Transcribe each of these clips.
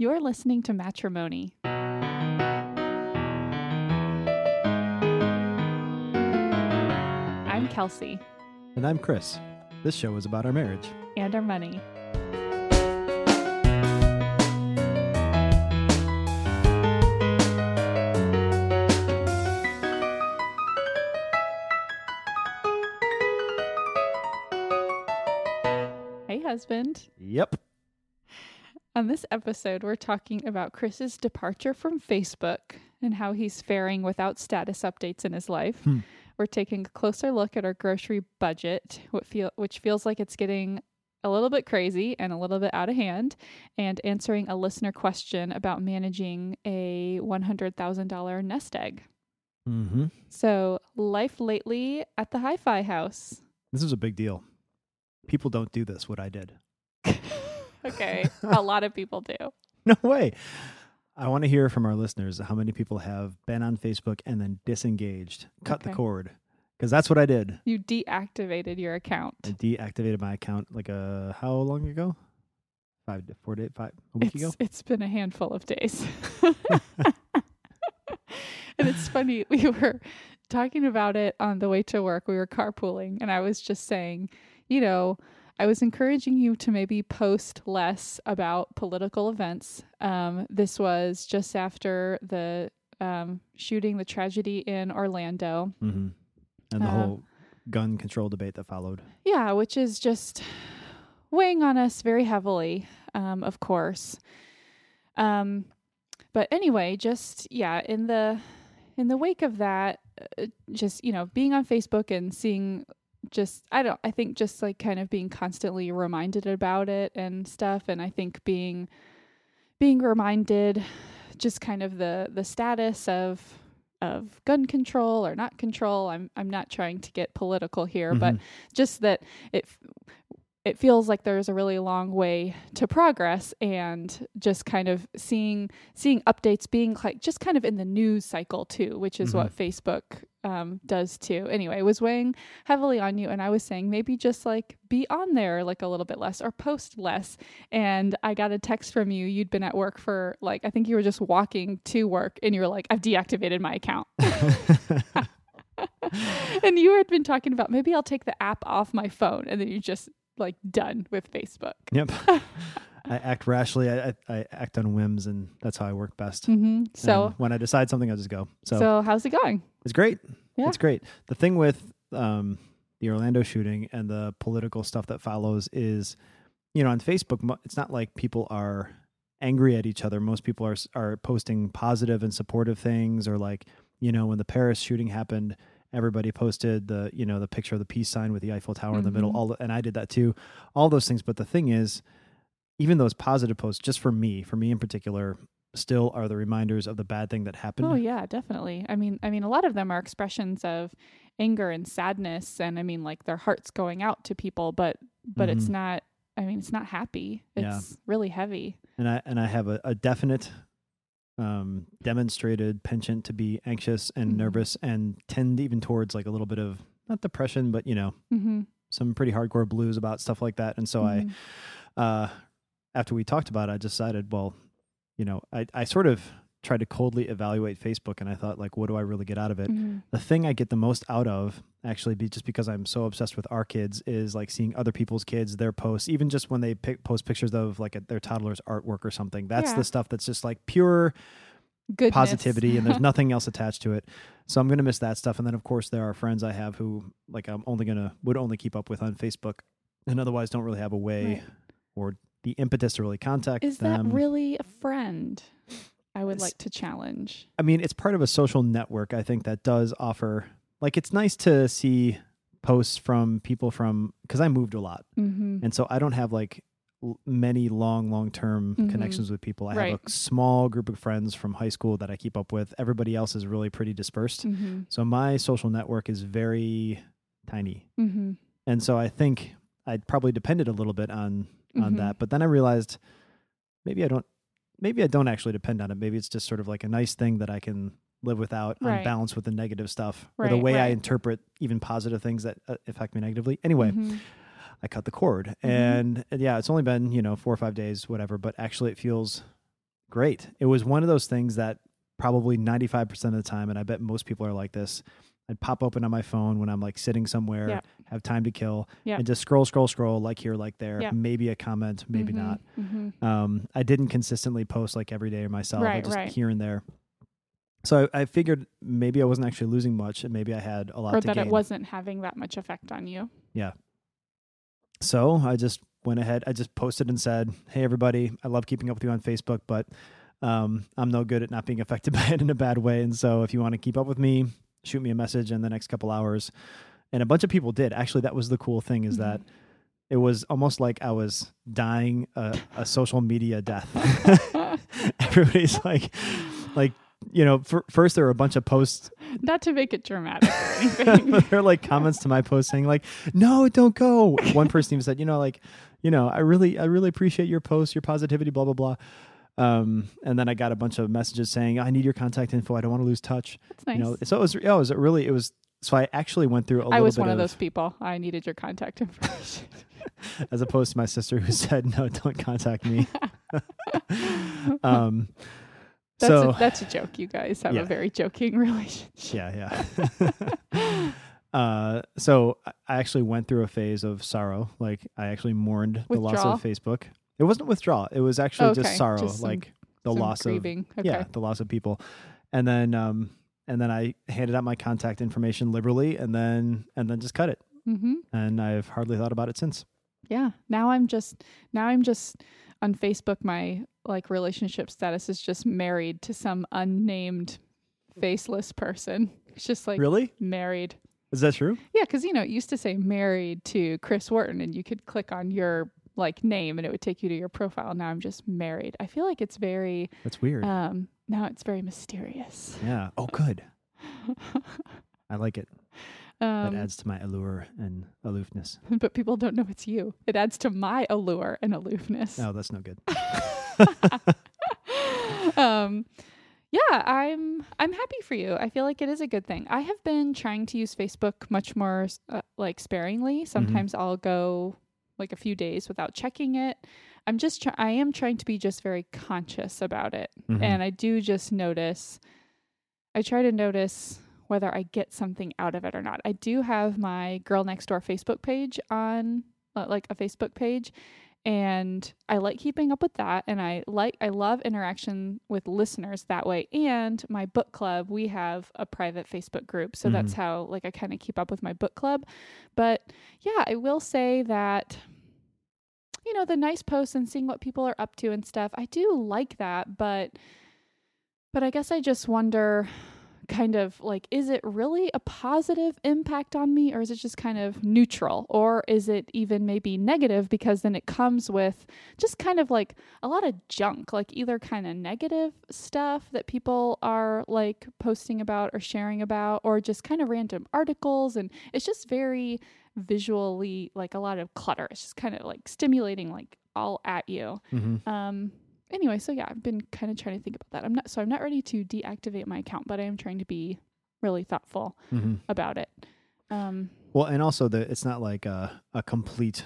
You're listening to Matrimony. I'm Kelsey And I'm Chris. This show is about our marriage. and our money. Hey, husband. Yep. On this episode, we're talking about Chris's departure from Facebook and how he's faring without status updates in his life. Hmm. We're taking a closer look at our grocery budget, which feels like it's getting a little bit crazy and a little bit out of hand, and answering a listener question about managing a $100,000 nest egg. Mm-hmm. So, life lately at the Hi Fi house. This is a big deal. People don't do this, what I did. Okay, a lot of people do. No way. I want to hear from our listeners how many people have been on Facebook and then disengaged, cut the cord. Because that's what I did. You deactivated your account. I deactivated my account like a, how long ago? Five, four days, five, a week it's, ago? It's been a handful of days. and it's funny, we were talking about it on the way to work. We were carpooling, and I was just saying, you know, I was encouraging you to maybe post less about political events. Um, this was just after the um, shooting, the tragedy in Orlando. Mm-hmm. And the Uh, whole gun control debate that followed. Yeah, which is just weighing on us very heavily, um, of course. Um, but anyway, just yeah, in the in the wake of that, uh, just you know, being on Facebook and seeing just I don't I think just like kind of being constantly reminded about it and stuff, and I think being being reminded just kind of the the status of of gun control or not control. I'm I'm not trying to get political here, but Mhm. just that it it feels like there's a really long way to progress and just kind of seeing seeing updates being like just kind of in the news cycle too which is what facebook um, does too. Anyway it was weighing heavily on you and i was saying maybe just like be on there like a little bit less or post less. And i got a text from you. You'd been at work for like i think you were just walking to work and you were like i've deactivated my account. And you had been talking about maybe I'll take the app off my phone, and then you're just like done with Facebook. Yep. I act rashly. I, I, act on whims, and that's how I work best. hmm So, And when I decide something, I just go. So, so, how's it going? it's great. Yeah. It's great. The thing with um, the Orlando shooting and the political stuff that follows is, you know, on Facebook, it's not like people are angry at each other. Most people are are posting positive and supportive things, or like, you know, when the Paris shooting happened, everybody posted the, you know, the picture of the peace sign with the Eiffel Tower in the middle. Mhm. All the, and I did that too. All those things. But the thing is, even those positive posts, just for me, for me in particular, still are the reminders of the bad thing that happened. Oh yeah, definitely. I mean, I mean, a lot of them are expressions of anger and sadness, and I mean, like their hearts going out to people, but but it's Mhm. not. I mean, it's not happy. Yeah. It's really heavy. and I and I have a, a definite um, demonstrated penchant to be anxious and Mhm. nervous and tend even towards like a little bit of not depression, but you know Mm-hmm. some pretty hardcore blues about stuff like that. And so I, uh, after we talked about it, I decided, well, you know, I I sort of tried to coldly evaluate Facebook, and I thought like, what do I really get out of it? hmm the thing I get the most out of, actually, be just because I'm so obsessed with our kids, is like seeing other people's kids, their posts, even just when they pick, post pictures of like a, their toddler's artwork or something. That's Yeah. the stuff that's just like pure Goodness. positivity, and there's nothing else attached to it. So I'm gonna miss that stuff. And then of course there are friends I have who like I'm only gonna would only keep up with on Facebook, and otherwise don't really have a way Right. or the impetus to really contact Is them. that really a friend? I would like to challenge. I mean, it's part of a social network. I think that does offer like it's nice to see posts from people from because I moved a lot, Mm-hmm. and so I don't have like l- many long, long term Mhm. connections with people. I have a small group of friends from high school that I keep up with. Everybody else is really pretty dispersed. Mm-hmm. So my social network is very tiny, Mm-hmm. and so I think I probably depended a little bit on on Mhm. that. But then I realized maybe I don't. Maybe I don't actually depend on it. Maybe it's just sort of like a nice thing that I can live without on balance with the negative stuff or the Right, way I interpret even positive things that uh, affect me negatively. Anyway, Mhm. I cut the cord, Mhm. and, and yeah, it's only been you know four or five days, whatever. But actually, it feels great. It was one of those things that probably 95% of the time, and I bet most people are like this. I'd pop open on my phone when I'm like sitting somewhere, Yeah. Have time to kill, Yeah. and just scroll, scroll, scroll, like here, like there, Yeah. maybe a comment, maybe Mhm, not. mhm. Um, I didn't consistently post like every day myself, Right, just right. here and there. So I, I figured maybe I wasn't actually losing much, and maybe I had a lot Or to that gain. it wasn't having that much effect on you. Yeah. So I just went ahead. I just posted and said, "Hey, everybody! I love keeping up with you on Facebook, but um, I'm no good at not being affected by it in a bad way. And so, if you want to keep up with me, shoot me a message in the next couple hours." And a bunch of people did. Actually, that was the cool thing is that it was almost like I was dying a, a social media death. Everybody's like, like you know, fir- first there were a bunch of posts Not to make it dramatic or anything. there are like comments to my post saying like, "No, don't go." One person even said, "You know, like, you know, I really, I really appreciate your post, your positivity, blah blah blah." Um, and then I got a bunch of messages saying, "I need your contact info. I don't want to lose touch." That's nice. You know, so it was, oh, it was really, it was. So I actually went through a little I was one of those people. I needed your contact information. as opposed to my sister who said, "No, don't contact me." um, That's so a, that's a joke. You guys have Yeah. a very joking relationship. yeah, yeah. uh, so I- actually went through a phase of sorrow. Like I actually mourned the loss of Facebook. It wasn't withdrawal. It was actually Okay, just sorrow, just some- like the loss of. Okay. yeah, the loss of people. And then um, and then I handed out my contact information liberally, and then and then just cut it. Mm-hmm. And I've hardly thought about it since. Yeah. Now I'm just now I'm just on Facebook. My like relationship status is just married to some unnamed, faceless person. It's just like really? married. Is that true? Yeah, because you know it used to say married to Chris Wharton, and you could click on your like name, and it would take you to your profile. Now I'm just married. I feel like it's very That's weird. um now it's very mysterious. yeah. Oh, good. I like it. That um, adds to my allure and aloofness. but people don't know it's you. It adds to my allure and aloofness. No, that's no good. um yeah i'm i'm happy for you i feel like it is a good thing i have been trying to use facebook much more uh, like sparingly sometimes i'll go like a few days without checking it i'm just try- i am trying to be just very conscious about it. Mhm. and i do just notice i try to notice whether i get something out of it or not. I do have my girl next door facebook page on uh, like a facebook page and I like keeping up with that and I like I love interaction with listeners that way. And my book club we have a private Facebook group so that's how like I kind of keep up with my book club. But yeah I will say that you know the nice posts and seeing what people are up to and stuff. I do like that but but I guess I just wonder kind of like is it really a positive impact on me or is it just kind of neutral? Or is it even maybe negative because then it comes with just kind of like a lot of junk like either kind of negative stuff that people are like posting about or sharing about or just kind of random articles and it's just very visually like a lot of clutter it's just kind of like stimulating like all at you Mhm. um anyway so yeah i've been kind of trying to think about that i'm not so i'm not ready to deactivate my account but i am trying to be really thoughtful Mhm. about it um Well, and also the it's not like a a complete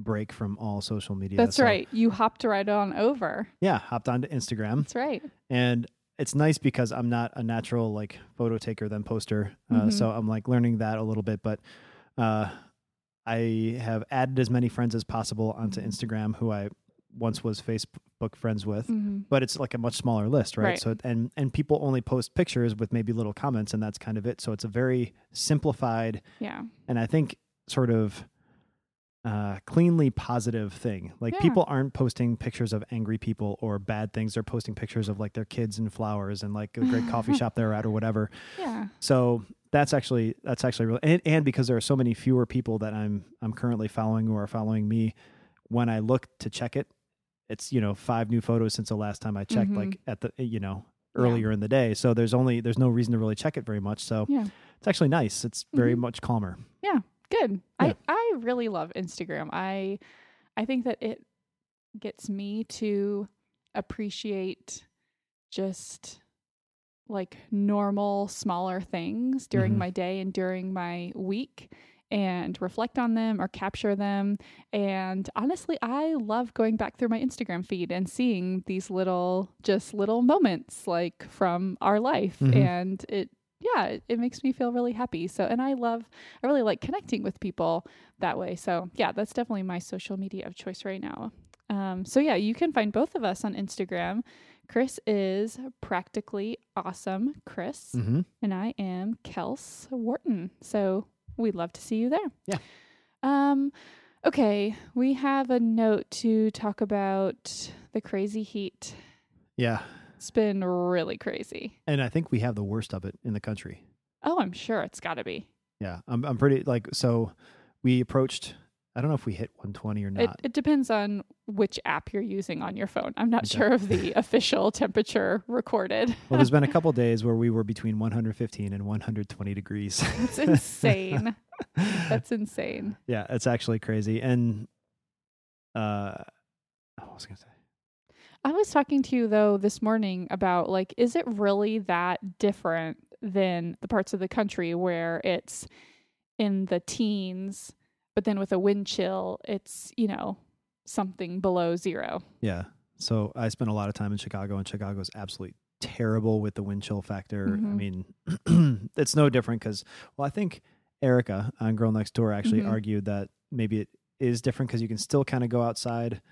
break from all social media. that's So, right you hopped right on over Yeah, hopped onto Instagram, that's right and it's nice because I'm not a natural like photo taker then poster, uh, Mhm. so I'm like learning that a little bit. But uh, I have added as many friends as possible onto Mhm. Instagram who I once was Facebook friends with. hmm But it's like a much smaller list, right? Right. So and and people only post pictures with maybe little comments, and that's kind of it. So it's a very simplified yeah and I think sort of uh, cleanly positive thing. Like Yeah. people aren't posting pictures of angry people or bad things. They're posting pictures of like their kids and flowers and like a great coffee shop they're at or whatever. yeah So that's actually that's actually really and, and because there are so many fewer people that I'm I'm currently following who are following me. When I look to check it, it's you know five new photos since the last time I checked, Mhm. like at the you know Yeah. earlier in the day. So there's only there's no reason to really check it very much. So yeah it's actually nice. It's very Mhm. much calmer. Yeah good Yeah. i i really love instagram i i think that it gets me to appreciate just like normal smaller things during Mhm. my day and during my week and reflect on them or capture them. And honestly, I love going back through my Instagram feed and seeing these little, just little moments like from our life. Mhm. And it, yeah, it, it makes me feel really happy. So, and I love, I really like connecting with people that way. So, yeah, that's definitely my social media of choice right now. Um, so, yeah, you can find both of us on Instagram. Chris is practically awesome, Chris, Mm-hmm. and I am Kels Wharton. So we'd love to see you there. Yeah. Um, okay, we have a note to talk about the crazy heat. Yeah. It's been really crazy. And I think we have the worst of it in the country. Oh, I'm sure it's got to be. Yeah. I'm, I'm pretty like, so we approached, I don't know if we hit 120 or not. it depends on which app you're using on your phone. I'm not Okay. sure of the official temperature recorded. well, there's been a couple days where we were between 115 and 120 degrees. That's insane. That's insane. yeah. It's actually crazy. And, uh, what was I going to say? I was talking to you though this morning about like, is it really that different than the parts of the country where it's in the teens, but then with a wind chill, it's, you know, something below zero? Yeah. So I spent a lot of time in Chicago, and Chicago's absolutely terrible with the wind chill factor. I Mhm. mean, it's no different because, well, I think Erica on Girl Next Door actually Mhm. argued that maybe it is different because you can still kind of go outside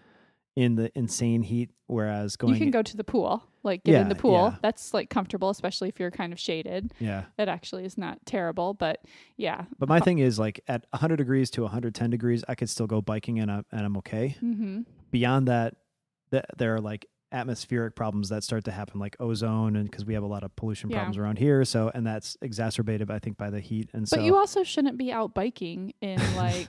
in the insane heat, whereas going, you can go to the pool, like get in the pool. yeah. That's like comfortable, especially if you're kind of shaded. yeah. It actually is not terrible, but yeah. But my thing is like at 100 degrees to 110 degrees, I could still go biking and, I'm and I'm okay. Mm-hmm. Beyond that, th- there are like atmospheric problems that start to happen, like ozone, and because we have a lot of pollution Yeah. problems around here. So, and that's exacerbated, I think, by the heat. And so, But you also shouldn't be out biking in like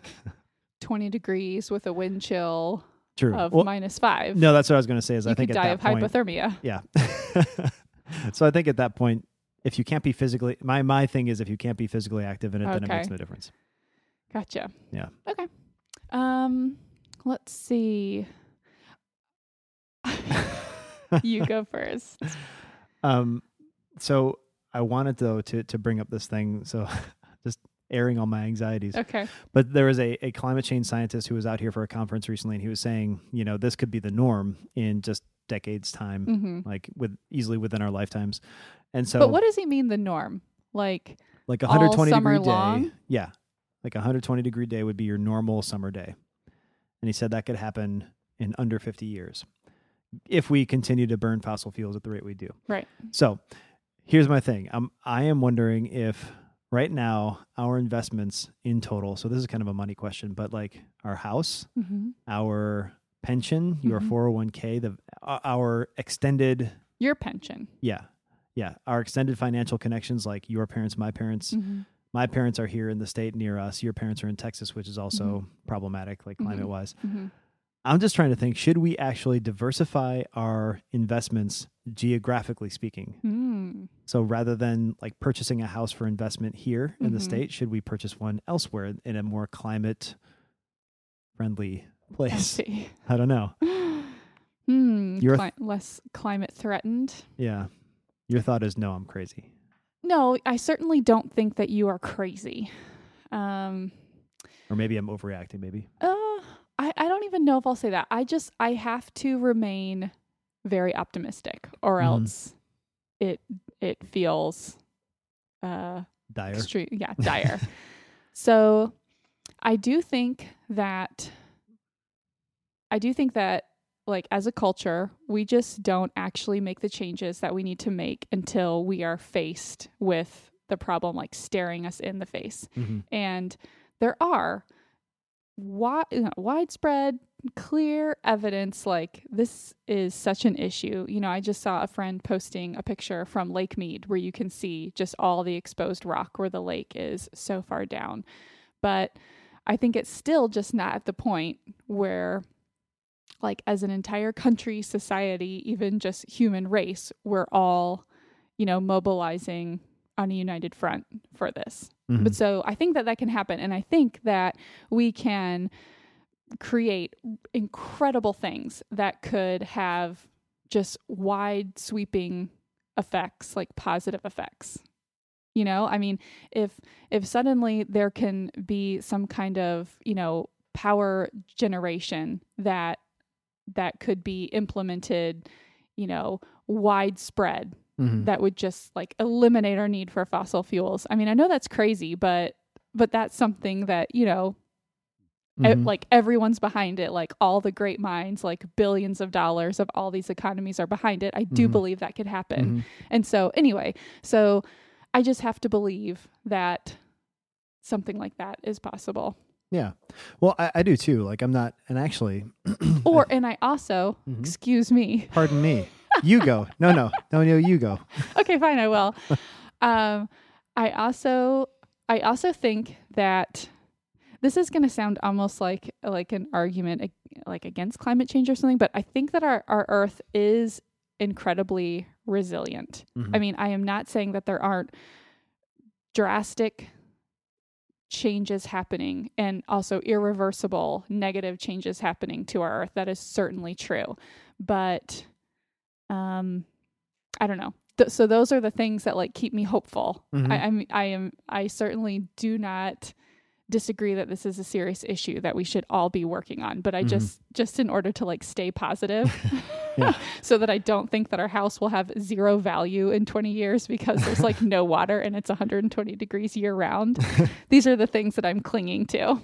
20 degrees with a wind chill true. of Well, minus five. no, that's what I was going to say. Is you I think die of point, hypothermia. yeah. so I think at that point, if you can't be physically, my my thing is if you can't be physically active in it, then it makes no difference. Gotcha. Yeah. Okay. Um, let's see. you go first. Um, so I wanted though to to bring up this thing. So airing all my anxieties. Okay. But there was a, a climate change scientist who was out here for a conference recently, and he was saying, you know, this could be the norm in just decades time, hmm like with easily within our lifetimes. And so, but what does he mean the norm? Like, like a all 120 summer degree long? day, yeah, like a 120 degree day would be your normal summer day. And he said that could happen in under 50 years if we continue to burn fossil fuels at the rate we do. Right. So, here's my thing. I'm I am wondering if right now our investments in total. So this is kind of a money question, but like our house, hmm our pension, your Mhm. 401k, the uh, our extended your pension. yeah. Yeah, our extended financial connections like your parents, my parents. hmm My parents are here in the state near us. Your parents are in Texas, which is also Mm-hmm. problematic like climate wise. I'm just trying to think should we actually diversify our investments geographically speaking? Mm. So rather than like purchasing a house for investment here in the Mhm. state, should we purchase one elsewhere in a more climate friendly place? see. I don't know. Hmm. Your cli- less climate threatened. Yeah. Your thought is no, I'm crazy. No, I certainly don't think that you are crazy. Um, Or maybe I'm overreacting, maybe. uh, I, I don't even know if I'll say that. I just I have to remain very optimistic, or Mhm. else it it feels uh Dire. extreme. Yeah, dire. so I do think that I do think that like as a culture, we just don't actually make the changes that we need to make until we are faced with the problem like staring us in the face. Mhm. And there are wi- widespread, clear evidence like this is such an issue. You know, I just saw a friend posting a picture from Lake Mead where you can see just all the exposed rock where the lake is so far down. But I think it's still just not at the point where like as an entire country, society, even just human race, we're all, you know, mobilizing on a united front for this. Mhm. But so I think that that can happen. And I think that we can create incredible things that could have just wide sweeping effects, like positive effects. You know, I mean, if if suddenly there can be some kind of, you know, power generation that that could be implemented, you know, widespread Mhm. that would just like eliminate our need for fossil fuels. I mean, I know that's crazy, but but that's something that, you know, e- Mhm. like everyone's behind it, like all the great minds, like billions of dollars of all these economies are behind it. I do Mhm. believe that could happen. Mhm. And so anyway, so I just have to believe that something like that is possible. Yeah. Well, I, I do too. Like I'm not, and actually, Or and I also, Mhm. excuse me. pardon me. You go. No, no, no, no. You go. okay, fine, I will. um, I also, I also think that this is going to sound almost like like an argument like against climate change or something, but I think that our our Earth is incredibly resilient. Mhm. I mean, I am not saying that there aren't drastic changes happening and also irreversible negative changes happening to our earth that is certainly true but um i don't know Th- so those are the things that like keep me hopeful Mhm. I, I'm i am i certainly do not disagree that this is a serious issue that we should all be working on but i Mhm. just just in order to like stay positive Yeah. so that i don't think that our house will have zero value in 20 years because there's like no water and it's 120 degrees year round these are the things that i'm clinging to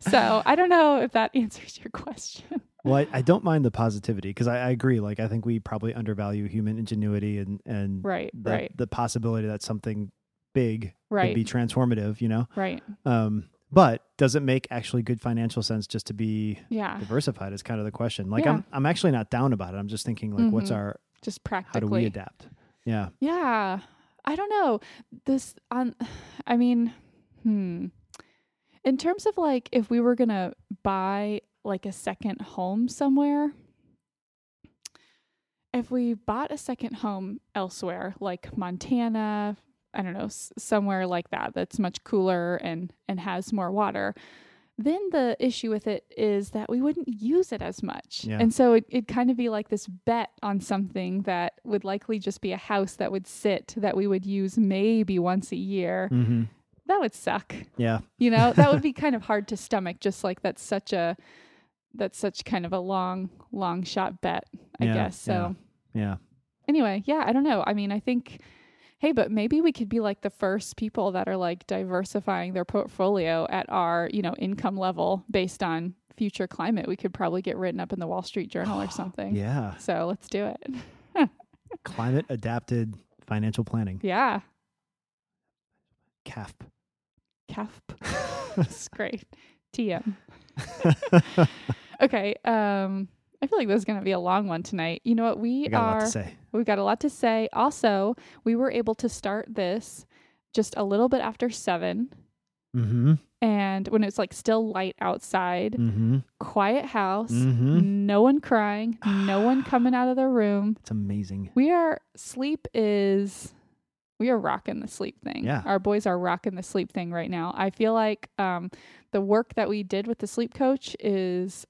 so i don't know if that answers your question Well, I, I don't mind the positivity because I, I agree. Like I think we probably undervalue human ingenuity and and right the, right the possibility that something big right could be transformative. You know. right Um, but does it make actually good financial sense just to be yeah diversified? Is kind of the question. Like Yeah. I'm I'm actually not down about it. I'm just thinking like, what's Mhm. our just practically how do we adapt? Yeah. Yeah. I don't know. This on I mean, hmm. In terms of like if we were going to buy like a second home somewhere, if we bought a second home elsewhere like Montana, I don't know, s- somewhere like that that's much cooler and and has more water, then the issue with it is that we wouldn't use it as much. Yeah. And so it, it'd kind of be like this bet on something that would likely just be a house that would sit that we would use maybe once a year. Mm-hmm. That would suck. Yeah. You know, that would be kind of hard to stomach, just like that's such a that's such kind of a long, long shot bet, I Yeah, guess. So Yeah. anyway, yeah, I don't know. I mean, I think, hey, but maybe we could be like the first people that are like diversifying their portfolio at our, you know, income level based on future climate. We could probably get written up in the Wall Street Journal or something. Yeah. So let's do it. Climate adapted financial planning. Yeah. CAFP. CAFP. That's great. TM. Okay. Um, I feel like this is going to be a long one tonight. You know what? We got a lot are. to say. We've got a lot to say. Also, we were able to start this just a little bit after seven. Mm-hmm. And when it's like still light outside, Mm-hmm. quiet house, Mm-hmm. no one crying, no one coming out of their room. It's amazing. We are, sleep is, we are rocking the sleep thing. Yeah. Our boys are rocking the sleep thing right now. I feel like um, the work that we did with the sleep coach is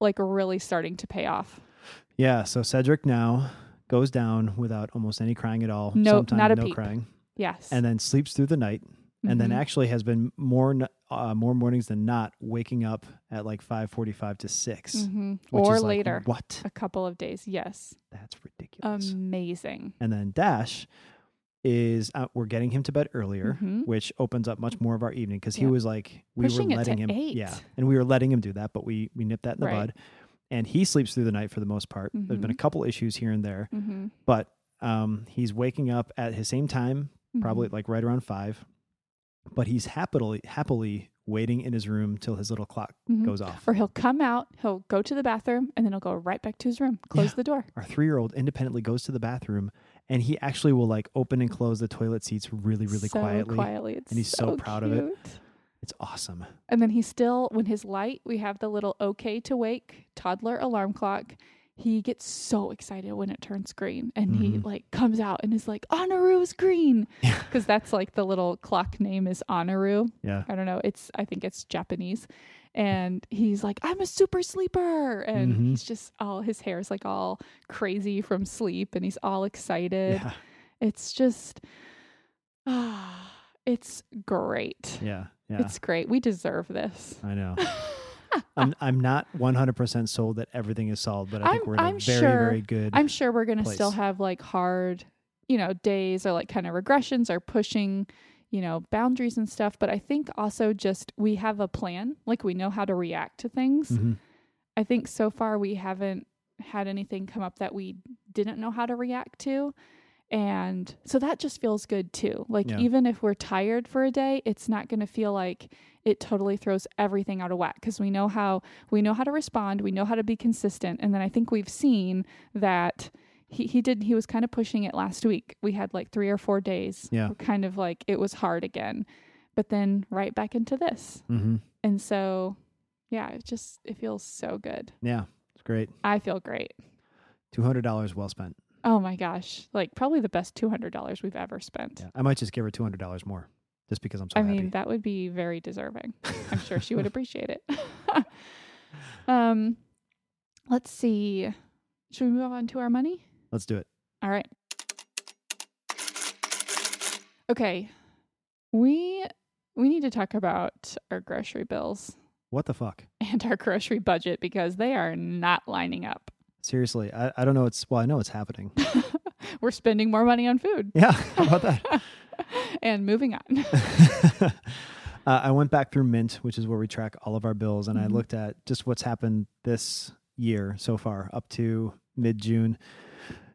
like really starting to pay off. Yeah. So Cedric now goes down without almost any crying at all. No- Sometimes not a no peep. crying, Yes. and then sleeps through the night, and then Mhm. actually has been more uh, more mornings than not waking up at like five forty five to 6 Mhm. or like, later. what? a couple of days. Yes. That's ridiculous. Amazing. and then Dash is uh, we're getting him to bed earlier. Mhm. Which opens up much more of our evening because he was like we Pushing were letting him, eight. yeah, and we were letting him do that, but we we nipped that in the Right. bud, and he sleeps through the night for the most part. There's been a Mhm. couple issues here and there, Mm-hmm. but um, he's waking up at his same time, probably like right around five. But he's happily happily waiting in his room till his little clock Mhm. goes off. Or he'll come out, he'll go to the bathroom, and then he'll go right back to his room, close Yeah. the door. Our three year old independently goes to the bathroom, and he actually will like open and close the toilet seats really really so quietly. quietly. It's and he's so proud of it. It's awesome. And then he still, when his light, we have the little okay to wake toddler alarm clock. He gets so excited when it turns green and he Mhm. like comes out and is like, Honoru's green. Yeah. Because that's like the little clock name is Honoru. Yeah. I don't know. It's, I think it's Japanese. And he's like, I'm a super sleeper. And Mhm. he's just all, his hair is like all crazy from sleep and he's all excited. Yeah. It's just, Ah, it's great. Yeah, yeah. It's great. We deserve this. I know. I'm I'm not 100% sold that everything is solved, but I think I'm- we're in a I'm very sure- very good. I'm sure we're going to still have like hard, you know, days or like kind of regressions or pushing, you know, boundaries and stuff. But I think also just we have a plan, like we know how to react to things. Mhm. I think so far we haven't had anything come up that we didn't know how to react to. And so that just feels good too. Like Yeah. even if we're tired for a day, it's not going to feel like it totally throws everything out of whack because we know how we know how to respond, we know how to be consistent. And then I think we've seen that he, he did he was kind of pushing it last week. We had like 3 or 4 days. Yeah. Kind of like it was hard again. But then right back into this. Mhm. And so yeah, it just it feels so good. Yeah, it's great. I feel great. $200 well spent. Oh my gosh. Like probably the best $200 we've ever spent. Yeah. I might just give her $200 more just because I'm so I happy. mean, that would be very deserving. I'm sure she would appreciate it. um let's see. Should we move on to our money? Let's do it. All right. Okay. We we need to talk about our grocery bills What the fuck? and our grocery budget because they are not lining up. Seriously, I, I don't know. It's well, I know it's happening. We're spending more money on food. Yeah, how about that? and moving on. uh, I went back through Mint, which is where we track all of our bills, and I Mhm. looked at just what's happened this year so far up to mid June.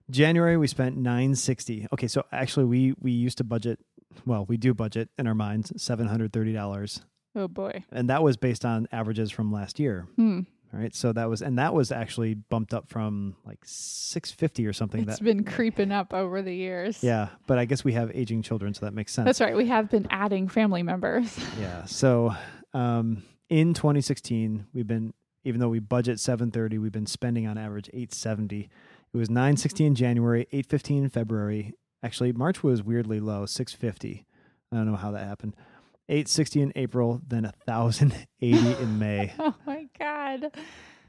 January we spent 960. Okay, so actually we we used to budget well, we do budget in our minds $730 Oh boy. and that was based on averages from last year. Hmm. All right? So that was and that was actually bumped up from like 650 or something It's that been creeping up over the years. Yeah, but I guess we have aging children so that makes sense. That's right. We have been adding family members. Yeah. So um, in 2016, we've been even though we budget 730, we've been spending on average 870. It was 960 in January, 815 in February. Actually, March was weirdly low, 650. I don't know how that happened. 860 in April, then 1080 in May. Oh my god.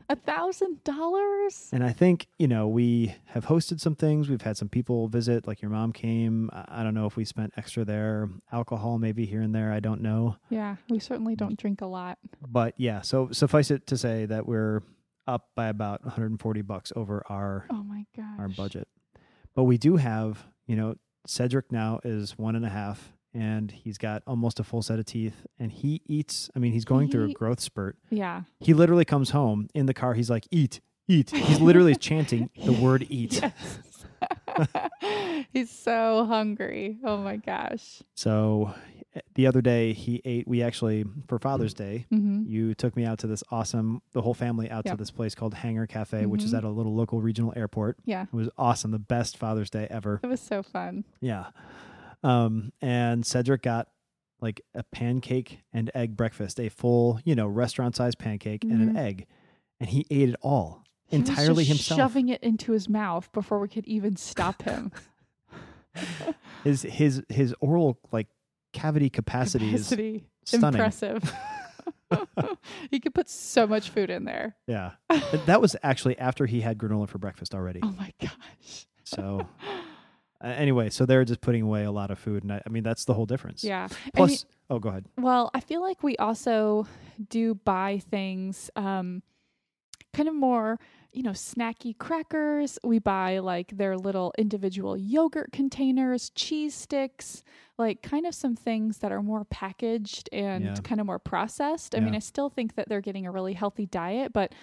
A thousand dollars? And I think, you know, we have hosted some things. We've had some people visit, like your mom came. I I don't know if we spent extra there. Alcohol, maybe here and there. I don't know. Yeah, we certainly don't drink a lot. but yeah so suffice it to say that we're up by about 140 bucks over our Oh my gosh. our budget but we do have you know cedric now is one and a half and he's got almost a full set of teeth and he eats i mean he's going through a growth spurt Yeah. he literally comes home in the car he's like eat eat he's literally chanting the word eat. He's so hungry. Oh my gosh. so the other day he ate we actually for father's day hmm you took me out to this awesome the whole family out to this place called hangar cafe which is Mhm. at a little local regional airport Yeah. it was awesome the best father's day ever It was so fun. yeah um and cedric got like a pancake and egg breakfast a full you know restaurant sized pancake and an Mhm. egg and he ate it all He was entirely himself Shoving it into his mouth before we could even stop him. his his his oral like cavity capacity, Capacity. is stunning Impressive. he could put so much food in there. yeah that was actually after he had granola for breakfast already Oh my gosh. so uh, anyway so they're just putting away a lot of food and I, I mean that's the whole difference Yeah. Plus oh go ahead Well, I feel like we also do buy things um kind of more, you know, snacky crackers. We buy like their little individual yogurt containers, cheese sticks, like kind of some things that are more packaged and Yeah. kind of more processed. I mean, I still think that they're getting a really healthy diet, but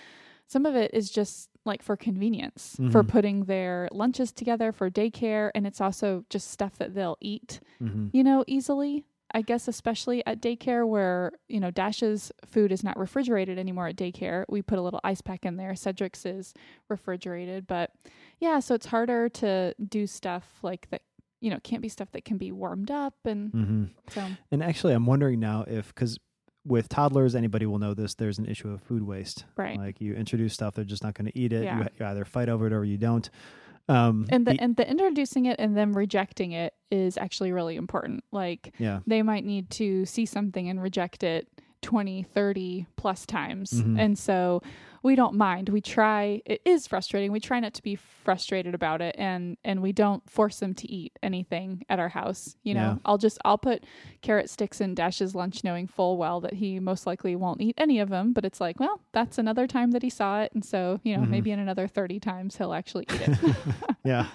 some of it is just like for convenience, for Mhm. putting their lunches together for daycare. And it's also just stuff that they'll eat hmm you know, easily. I guess especially at daycare where, you know, Dash's food is not refrigerated anymore at daycare. We put a little ice pack in there. Cedric's is refrigerated, but yeah, so it's harder to do stuff like that, you know, it can't be stuff that can be warmed up and hmm so And actually, I'm wondering now if, because with toddlers, anybody will know this, there's an issue of food waste. right. Like you introduce stuff, they're just not going to eat it. Yeah. You, you either fight over it or you don't. Um, and the the- and the introducing it and them rejecting it is actually really important. Like yeah, they might need to see something and reject it 20 30 plus times Mhm. and so we don't mind. We try. It is frustrating. We try not to be frustrated about it, and and we don't force them to eat anything at our house. You know, Yeah. I'll just I'll put carrot sticks in Dash's lunch, knowing full well that he most likely won't eat any of them. But it's like, well, that's another time that he saw it, and so you know, Mhm. maybe in another thirty times he'll actually eat it. yeah.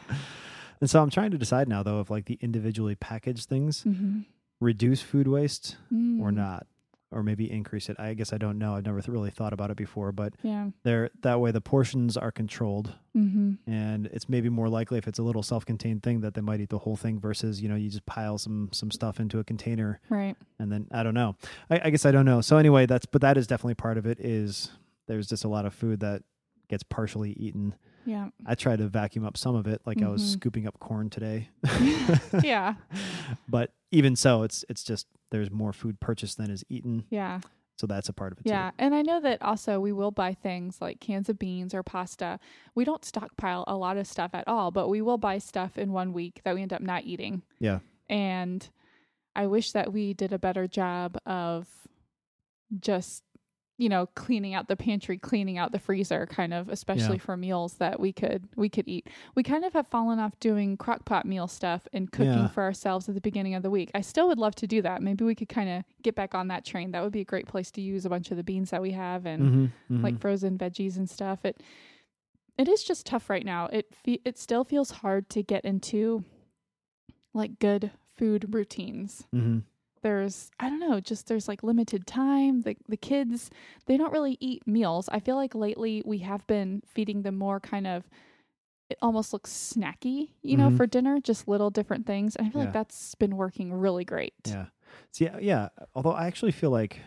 And so I'm trying to decide now though if like the individually packaged things mm-hmm. reduce food waste Mm. or not or maybe increase it. I guess I don't know. I've never th- really thought about it before, but Yeah. there that way the portions are controlled Mm-hmm. and it's maybe more likely if it's a little self-contained thing that they might eat the whole thing versus, you know, you just pile some some stuff into a container Right. and then I don't know. I, I guess I don't know. So anyway, that's but that is definitely part of it is there's just a lot of food that gets partially eaten. Yeah. I tried to vacuum up some of it, like I was Mhm. scooping up corn today. yeah. but even so, it's it's just there's more food purchased than is eaten, Yeah. so that's a part of it Yeah. And I know that also we will buy things like cans of beans or pasta. We don't stockpile a lot of stuff at all, but we will buy stuff in one week that we end up not eating. Yeah. And I wish that we did a better job of just you know cleaning out the pantry cleaning out the freezer kind of especially for meals that we could we could eat. We kind of have fallen off doing crock pot meal stuff and cooking Yeah. for ourselves at the beginning of the week. I still would love to do that. Maybe we could kind of get back on that train. That would be a great place to use a bunch of the beans that we have and Mhm, like mhm. frozen veggies and stuff. It it is just tough right now. It fe- it still feels hard to get into like good food routines. Mhm. There's I don't know, just there's like limited time. The the kids they don't really eat meals. I feel like lately we have been feeding them more kind of it almost looks snacky, you know, Mhm. for dinner, just little different things. And I feel Yeah. like that's been working really great. Yeah. See, yeah, yeah. Although I actually feel like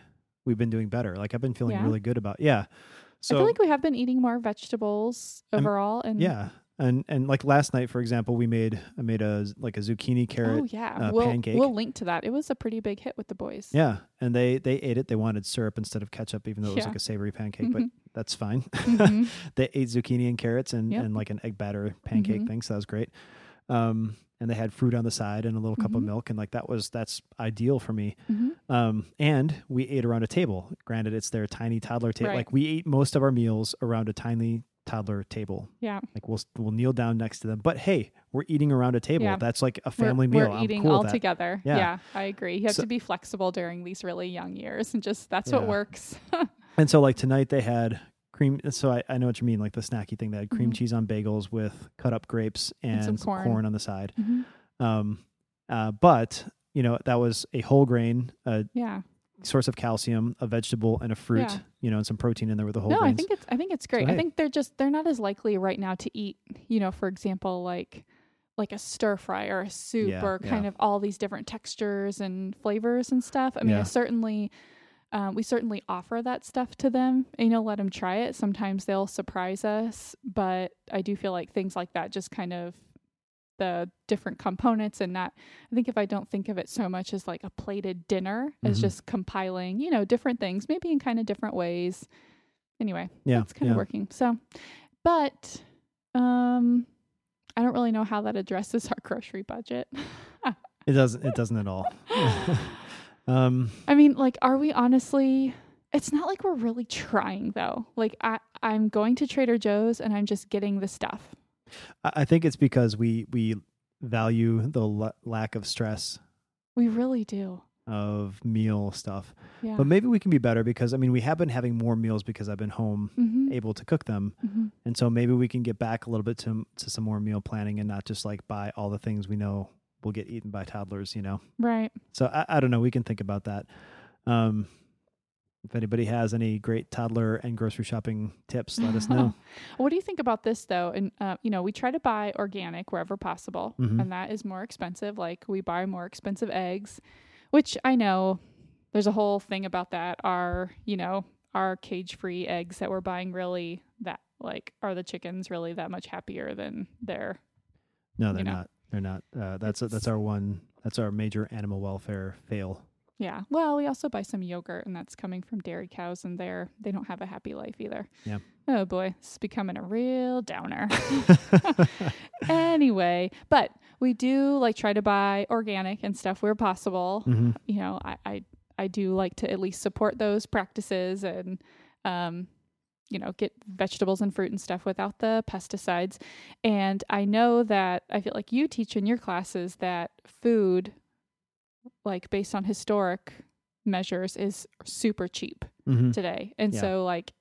we've been doing better. Like I've been feeling Yeah? really good about. Yeah. So I feel like we have been eating more vegetables I'm- overall and yeah, and and like last night, for example, we made I made a like a zucchini carrot. Oh yeah. uh, we'll pancake. we'll link to that. It was a pretty big hit with the boys. Yeah, and they they ate it. They wanted syrup instead of ketchup, even though it was like a savory pancake. But Mhm. that's fine. Mhm. they ate zucchini and carrots and, Yep. and like an egg batter pancake Mhm. thing. So that was great. Um, and they had fruit on the side and a little cup of Mhm. milk, and like that was that's ideal for me. Mhm. Um, and we ate around a table. Granted, it's their tiny toddler table. Right. Like we ate most of our meals around a tiny toddler table. Yeah. Like we'll we'll kneel down next to them. But hey, we're eating around a table. Yeah. That's like a We're- family we're, meal. I'm eating cool all together. Yeah. Yeah. I agree. You have So- to be flexible during these really young years and just that's Yeah. what works. And so like tonight they had cream. So I, I know what you mean, like the snacky thing. They had cream Mhm. cheese on bagels with cut up grapes and, some some corn. corn on the side. Mhm. Um, uh, but you know that was a whole grain, a Yeah. Source of calcium, a vegetable, and a fruit. Yeah. You know, and some protein in there with the whole no, I think it's I think it's great. hey. I think they're just they're not as likely right now to eat, you know, for example, like like a stir fry or a soup Yeah, or kind yeah. of all these different textures and flavors and stuff. I mean, Yeah. certainly um, we certainly offer that stuff to them and, you know, let them try it. Sometimes they'll surprise us, but I do feel like things like that just kind of the different components and not I think if I don't think of it so much as like a plated dinner as Mhm. just compiling, you know, different things, maybe in kind of different ways. Anyway, Yeah, that's kind yeah. of working. So, but um I don't really know how that addresses our grocery budget. It doesn't. It doesn't at all. um, I mean, like are we honestly it's not like we're really trying though. Like I I'm going to Trader Joe's and I'm just getting the stuff. I think it's because we we value the la- lack of stress We really do. of meal stuff. Yeah. But maybe we can be better because I mean we have been having more meals because I've been home mm-hmm. able to cook them, hmm and so maybe we can get back a little bit to to some more meal planning and not just like buy all the things we know will get eaten by toddlers. You know. Right. So I, I don't know. We can think about that. Um, if anybody has any great toddler and grocery shopping tips, let us know. What do you think about this though? And uh, you know, we try to buy organic wherever possible, Mhm. and that is more expensive. Like we buy more expensive eggs, which I know there's a whole thing about that. Are you know our cage free eggs that we're buying really that like are the chickens really that much happier than their No, they're You know. not. They're not. Uh, that's a, that's our one. That's our major animal welfare fail. Yeah. Well, we also buy some yogurt, and that's coming from dairy cows, and they're they don't have a happy life either. Yeah. Oh boy, this is becoming a real downer. anyway, but we do like try to buy organic and stuff where possible. hmm You know, I, I I do like to at least support those practices and um you know, get vegetables and fruit and stuff without the pesticides. And I know that I feel like you teach in your classes that food, like based on historic measures, is super cheap Mhm. today. And Yeah. so, like,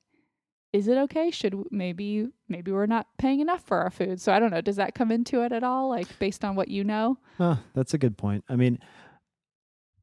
is it okay? Should maybe maybe we're not paying enough for our food? So I don't know. Does that come into it at all? Like based on what you know? Oh, that's a good point. I mean,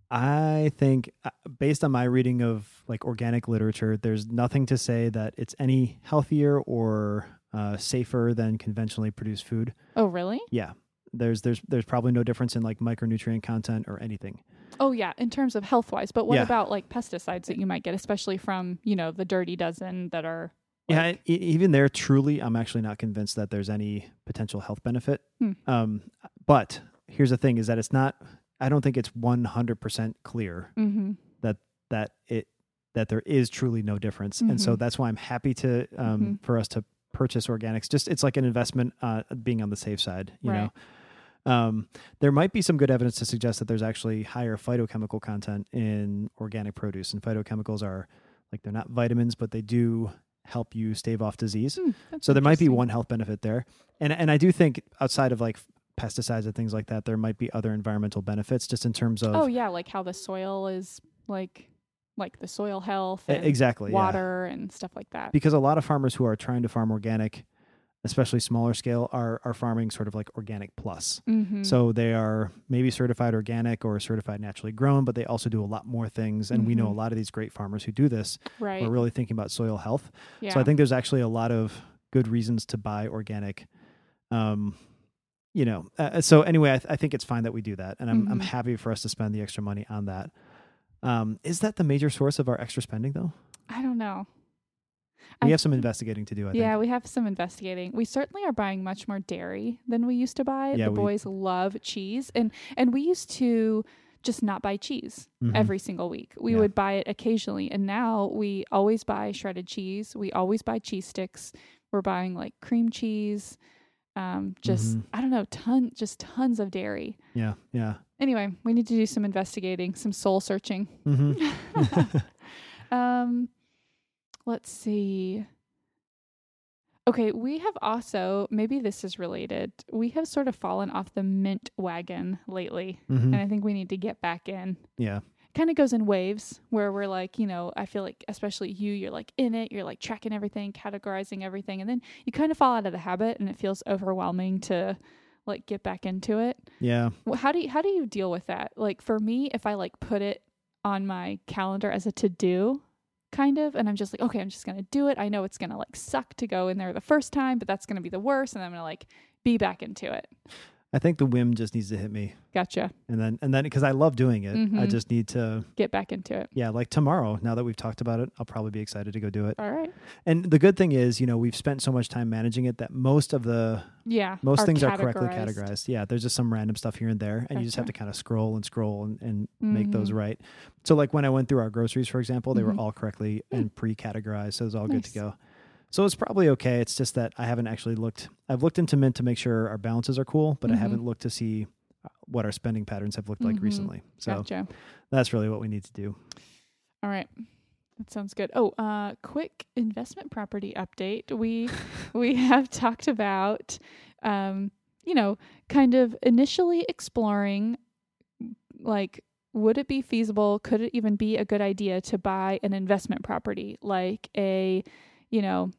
I think uh, based on my reading of like organic literature, there's nothing to say that it's any healthier or uh, safer than conventionally produced food. Oh, really? Yeah, there's there's there's probably no difference in like micronutrient content or anything. Oh, yeah. In terms of health wise, but what Yeah. about like pesticides that you might get, especially from you know the dirty dozen that are? yeah, like- e- even there, truly, I'm actually not convinced that there's any potential health benefit. Hmm. Um, but here's the thing: is that it's not. I don't think it's 100% clear Mm-hmm. that it that there is truly no difference and so Mhm. that's why i'm happy to um Mhm. for us to purchase organics just it's like an investment uh being on the safe side you Right. know um there might be some good evidence to suggest that there's actually higher phytochemical content in organic produce and phytochemicals are like they're not vitamins but they do help you stave off disease so there might be one health benefit there and and i do think outside of like pesticides and things like that there might be other environmental benefits just in terms of Oh yeah, like how the soil is like like the soil health and exactly yeah. water and stuff like that. because a lot of farmers who are trying to farm organic, especially smaller scale, are are farming sort of like organic plus. mm-hmm. So they are maybe certified organic or certified naturally grown, but they also do a lot more things. And we know a Mhm. lot of these great farmers who do this right. are really thinking about soil health. yeah. So I think there's actually a lot of good reasons to buy organic. Um, you know, uh, so anyway, I, th- I think it's fine that we do that, and I'm I'm Mhm. happy for us to spend the extra money on that. Um, is that the major source of our extra spending though? I don't know. We I have some investigating to do. I yeah, think. we have some investigating. We certainly are buying much more dairy than we used to buy. Yeah, the we- boys love cheese, and and we used to just not buy cheese Mhm. every single week. We Yeah. would buy it occasionally, and now we always buy shredded cheese. We always buy cheese sticks. We're buying like cream cheese. Um, just Mhm. I don't know, ton, just tons of dairy. Yeah, yeah. Anyway, we need to do some investigating, some soul searching. hmm um, let's see. Okay, we have also, maybe this is related. We have sort of fallen off the mint wagon lately, hmm and I think we need to get back in. Yeah, Kind of goes in waves where we're like, you know, I feel like, especially you, you're like in it, you're like tracking everything, categorizing everything, and then you kind of fall out of the habit, and it feels overwhelming to like get back into it. yeah. Well, how do you how do you deal with that? Like for me, if I like put it on my calendar as a to do, kind of, and I'm just like, okay, I'm just gonna do it. I know it's gonna like suck to go in there the first time, but that's gonna be the worst, and I'm gonna like be back into it. I think the whim just needs to hit me, Gotcha. and then and then because I love doing it, I Mhm. just need to. Get back into it. Yeah, like tomorrow. Now that we've talked about it, I'll probably be excited to go do it. All right. And the good thing is, you know, we've spent so much time managing it that most of the Yeah. most things are correctly categorized. Yeah, there's just some random stuff here and there, and you just have to kind of scroll and scroll and, and make those Mhm. right. So, like when I went through our groceries, for example, they Mhm. were all correctly and pre-categorized, so it was all good to go. So it's probably okay. It's just that I haven't actually looked. I've looked into Mint to make sure our balances are cool, but I Mhm. haven't looked to see uh, what our spending patterns have looked like Mhm. recently. So Gotcha. that's really what we need to do. All right. That sounds good. Oh, uh quick investment property update. We we have talked about um, you know, kind of initially exploring like would it be feasible, could it even be a good idea to buy an investment property like a, you know,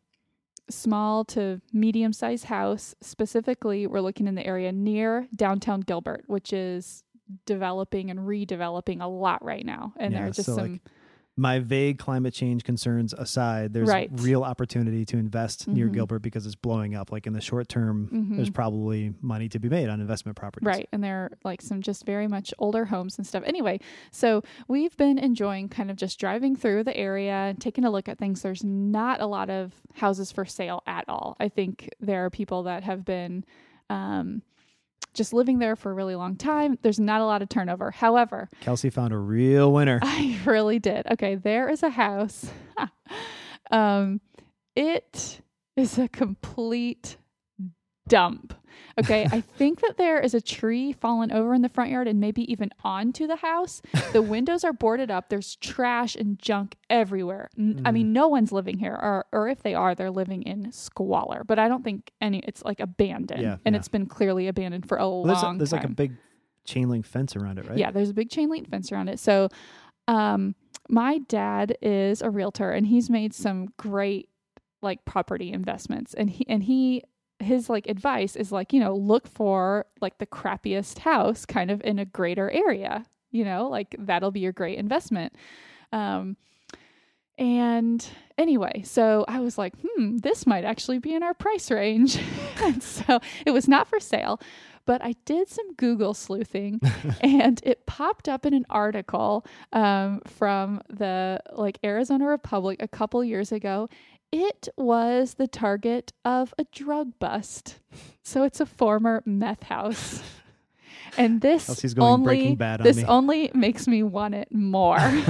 small to medium sized house. Specifically, we're looking in the area near downtown Gilbert, which is developing and redeveloping a lot right now. And there are just so, some like, My vague climate change concerns aside, there's Right. real opportunity to invest near Mhm. Gilbert because it's blowing up. Like in the short term, there's Mhm. probably money to be made on investment properties. Right. And there are like some just very much older homes and stuff. Anyway, so we've been enjoying kind of just driving through the area and taking a look at things. There's not a lot of houses for sale at all. I think there are people that have been um, just living there for a really long time. There's not a lot of turnover. However, Kelsey found a real winner. I really did. Okay, there is a house. um, it is a complete dump. Okay, I think that there is a tree fallen over in the front yard and maybe even onto the house. The windows are boarded up. There's trash and junk everywhere. I mean, no one's living here, or or if they are, they're living in squalor. But I don't think any. It's like abandoned, Yeah, and yeah. it's been clearly abandoned for a Well, there's a- long there's time. like a big chain link fence around it, right? Yeah, there's a big chain link fence around it. So, um, my dad is a realtor, and he's made some great like property investments, and he and he his like advice is like you know look for like the crappiest house kind of in a greater area you know like that'll be your great investment. Um and anyway so i was like hmm this might actually be in our price range. And so it was not for sale but i did some google sleuthing and it popped up in an article um, from the like arizona republic a couple years ago it was the target of a drug bust. So it's a former meth house. And this only Breaking Bad on this me. only makes me want it more.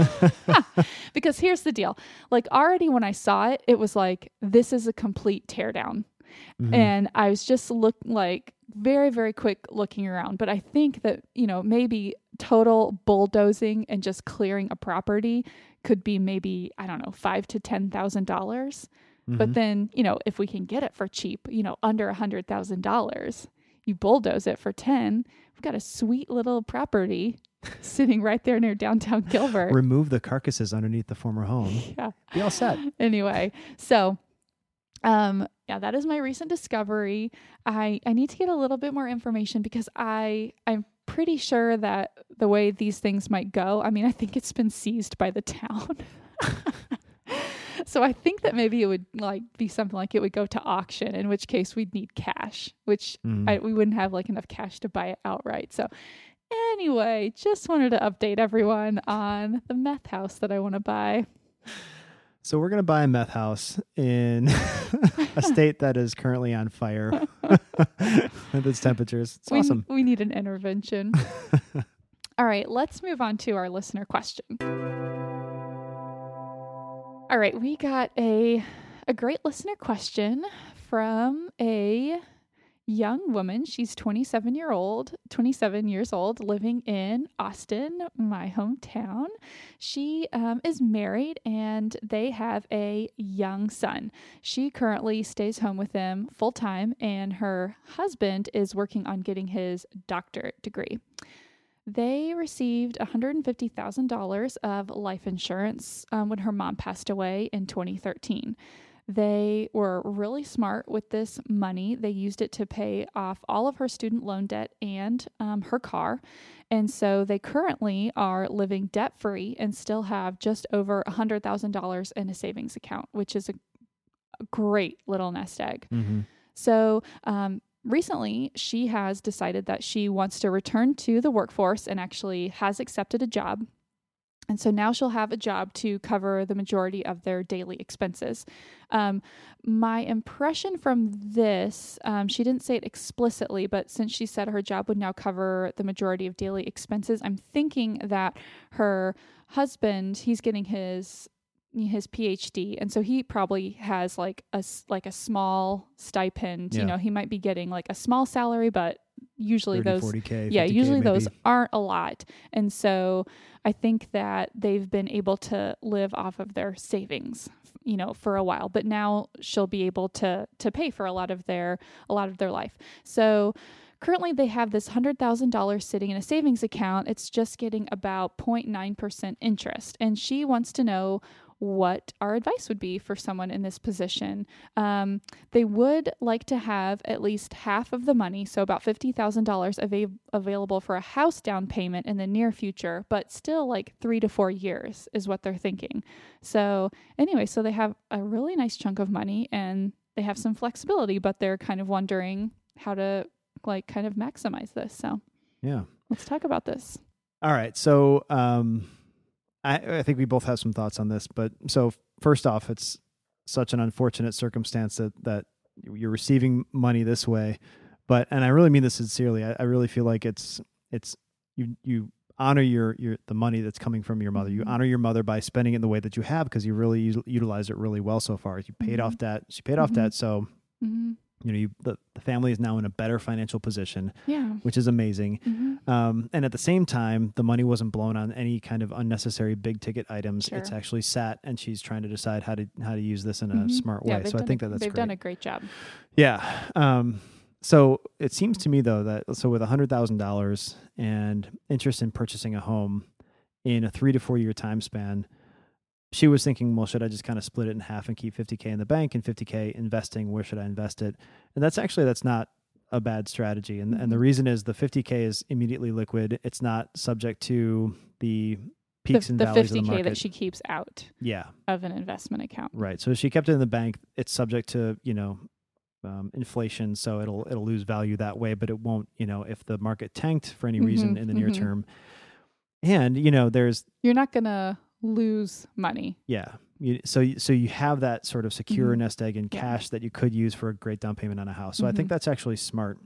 Because here's the deal. Like already when i saw it it was like this is a complete teardown. Mhm. and I was just look like very very quick looking around. But I think that you know maybe total bulldozing and just clearing a property could be maybe I don't know 5 to 10 thousand dollars but Mhm. then you know if we can get it for cheap you know under a hundred thousand dollars you bulldoze it for 10 we've got a sweet little property sitting right there near downtown Gilbert remove the carcasses underneath the former home. yeah Be all set. anyway, so um yeah, that is my recent discovery. I I need to get a little bit more information because I I'm pretty sure that the way these things might go, I mean, I think it's been seized by the town. so I think that maybe it would like be something like it would go to auction, in which case we'd need cash, which Mm. I, we wouldn't have like enough cash to buy it outright. So anyway, just wanted to update everyone on the meth house that I want to buy. So we're gonna buy a meth house in a state that is currently on fire with its temperatures. It's we, awesome. we need an intervention. All right, let's move on to our listener question. All right, we got a a great listener question from a young woman. She's 27 year old, 27 years old, living in Austin, my hometown. She um, is married and they have a young son. She currently stays home with them full time, and her husband is working on getting his doctorate degree. They received $150,000 of life insurance um, when her mom passed away in 2013. They were really smart with this money. They used it to pay off all of her student loan debt and um, her car. And so they currently are living debt free and still have just over $100,000 in a savings account, which is a, great little nest egg. hmm So, um, recently, she has decided that she wants to return to the workforce and actually has accepted a job. And so now she'll have a job to cover the majority of their daily expenses. Um, my impression from this, um, she didn't say it explicitly, but since she said her job would now cover the majority of daily expenses, I'm thinking that her husband, he's getting his his PhD, and so he probably has like a like a small stipend. Yeah. You know, he might be getting like a small salary, but usually 30, those 40K, yeah 50K usually those aren't a lot. And so i think that they've been able to live off of their savings you know for a while but now she'll be able to to pay for a lot of their a lot of their life. So currently they have this $100000 sitting in a savings account. It's just getting about 0.9% interest. And she wants to know what our advice would be for someone in this position. Um, they would like to have at least half of the money, so about $50,000 ava- available for a house down payment in the near future, but still like three to four years is what they're thinking. So, anyway, so they have a really nice chunk of money and they have some flexibility, but they're kind of wondering how to like kind of maximize this. So, Yeah. let's talk about this. All right. So um, I, I think we both have some thoughts on this. But so first off, it's such an unfortunate circumstance that that you're receiving money this way. But and I really mean this sincerely. I, I really feel like it's it's you you honor your your the money that's coming from your mother. You Mhm. honor your mother by spending it in the way that you have because you really util- utilized it really well so far. You paid Mhm. off debt. She paid off Mhm. debt. So hmm you know, you, the, the family is now in a better financial position, Yeah. which is amazing. hmm Um, and at the same time, the money wasn't blown on any kind of unnecessary big ticket items. It's actually sat, and she's trying to decide how to how to use this in a Mhm. smart way. So I think a, that that's they've great. done a great job. Yeah. Um, so it seems to me though that so with a hundred thousand dollars and interest in purchasing a home in a three to four year time span, she was thinking, well, should I just kind of split it in half and keep fifty k in the bank and fifty k investing? Where should I invest it? And that's actually that's not a bad strategy. And and the Mhm. reason is the fifty k is immediately liquid. It's not subject to the The, peaks and the valleys of the 50K market. that she keeps out yeah. of an investment account. Right. So she kept it in the bank. It's subject to you know um, inflation, so it'll it'll lose value that way, but it won't. You know, if the market tanked for any reason Mhm, in the near mhm. term, and you know, there's You're not going to lose money. yeah. You, so so you have that sort of secure Mhm. nest egg in Yeah. cash that you could use for a great down payment on a house. So I think Mhm. that's actually smart.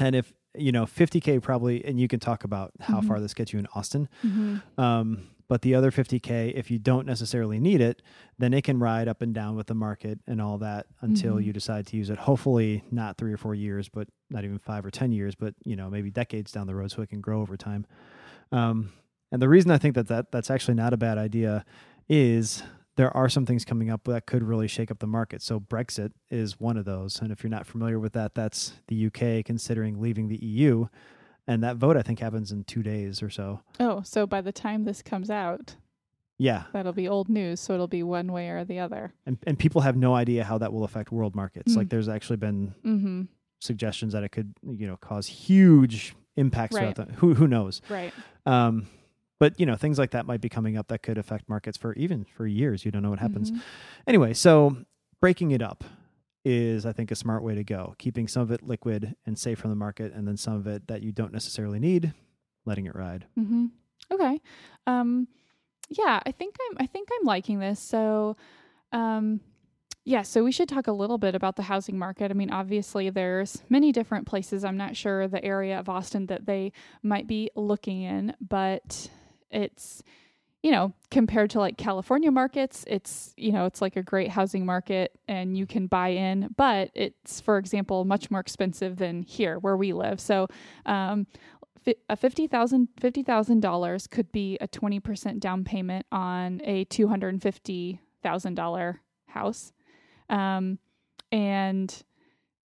And if you know 50k probably, and you can talk about how Mhm. far this gets you in Austin. hmm Um, but the other 50K, if you don't necessarily need it, then it can ride up and down with the market and all that until you decide to use it. Hopefully, not three or four years, but not even five or 10 years, but you know, maybe decades down the road so it can grow over time. Um, and the reason I think that, that that's actually not a bad idea is there are some things coming up that could really shake up the market. So Brexit is one of those. And if you're not familiar with that, that's the UK considering leaving the EU. And that vote, I think, happens in two days or so. Oh, so by the time this comes out, Yeah, that'll be old news. So it'll be one way or the other. and and people have no idea how that will affect world markets. Mm. Like there's actually been hmm suggestions that it could you know cause huge impacts Right. throughout the who who knows. Right. Um, but you know things like that might be coming up that could affect markets for even for years. You don't know what happens. Mhm. Anyway, so breaking it up is I think a smart way to go. Keeping some of it liquid and safe from the market, and then some of it that you don't necessarily need, letting it ride. Mm-hmm. Okay. Um, yeah, I think I'm. I think I'm liking this. So, um, yeah. So we should talk a little bit about the housing market. I mean, obviously, there's many different places. I'm not sure the area of Austin that they might be looking in, but it's you know compared to like california markets it's you know it's like a great housing market and you can buy in but it's for example much more expensive than here where we live. So um, a fifty thousand fifty thousand dollars could be a twenty percent down payment on a two hundred and fifty thousand dollar house, um, and